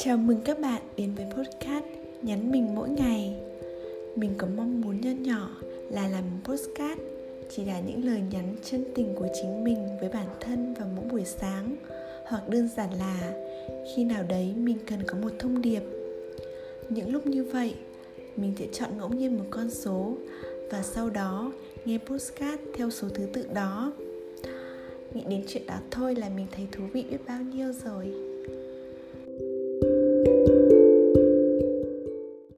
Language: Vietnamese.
Chào mừng các bạn đến với podcast Nhắn mình mỗi ngày. Mình có mong muốn nho nhỏ là làm podcast Chỉ là những lời nhắn chân tình của chính mình với bản thân vào mỗi buổi sáng Hoặc đơn giản là khi nào đấy mình cần có một thông điệp. Những lúc như vậy, mình sẽ chọn ngẫu nhiên một con số Và sau đó nghe podcast theo số thứ tự đó. Nghĩ đến chuyện đó thôi là mình thấy thú vị biết bao nhiêu rồi.